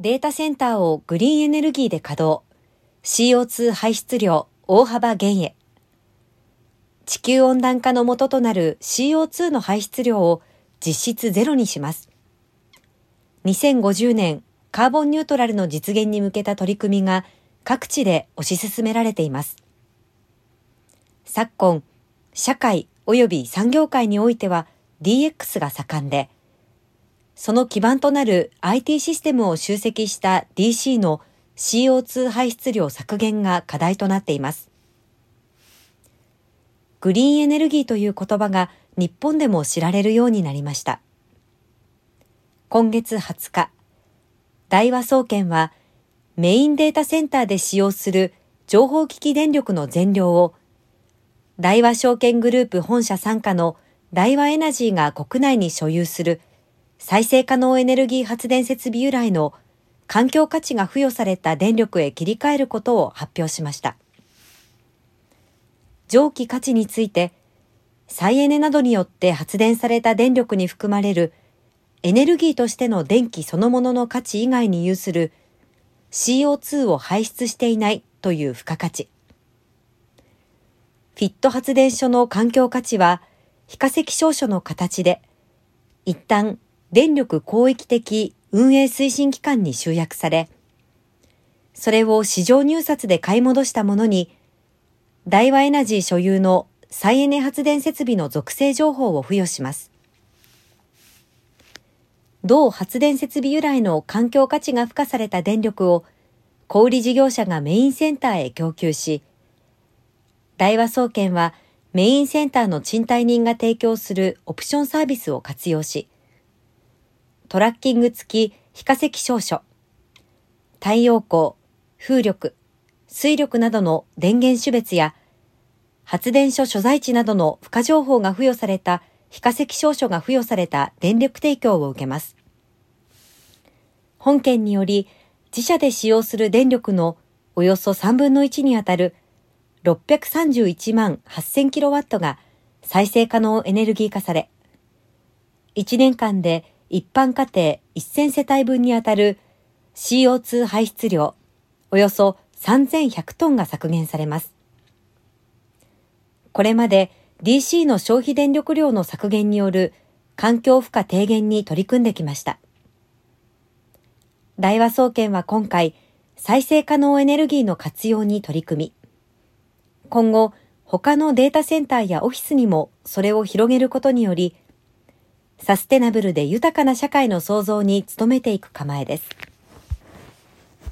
データセンターをグリーンエネルギーで稼働。CO2 排出量大幅減へ。地球温暖化の元となる CO2 の排出量を実質ゼロにします。2050年カーボンニュートラルの実現に向けた取り組みが各地で推し進められています。昨今、社会及び産業界においては DX が盛んで、その基盤となる IT システムを集積した DC の CO2 排出量削減が課題となっています。グリーンエネルギーという言葉が日本でも知られるようになりました。今月20日、大和総研はメインデータセンターで使用する情報機器電力の全量を大和証券グループ本社傘下の大和エナジーが国内に所有する再生可能エネルギー発電設備由来の環境価値が付与された電力へ切り替えることを発表しました。蒸気価値について、再エネなどによって発電された電力に含まれるエネルギーとしての電気そのものの価値以外に有する CO2 を排出していないという付加価値。フィット発電所の環境価値は非化石証書の形で、一旦電力広域的運営推進機関に集約され、それを市場入札で買い戻したものに大和エナジー所有の再エネ発電設備の属性情報を付与します。同発電設備由来の環境価値が付加された電力を小売事業者がメインセンターへ供給し、大和総研はメインセンターの賃貸人が提供するオプションサービスを活用し、トラッキング付き非化石証書、太陽光、風力、水力などの電源種別や発電所所在地などの付加情報が付与された非化石証書が付与された電力提供を受けます。本件により、自社で使用する電力のおよそ3分の1にあたる631万8000キロワットが再生可能エネルギー化され、1年間で一般家庭1000世帯分にあたる CO2 排出量およそ3100トンが削減されます。これまで DC の消費電力量の削減による環境負荷低減に取り組んできました。大和総研は今回、再生可能エネルギーの活用に取り組み、今後、他のデータセンターやオフィスにもそれを広げることにより、サステナブルで豊かな社会の創造に努めていく構えです。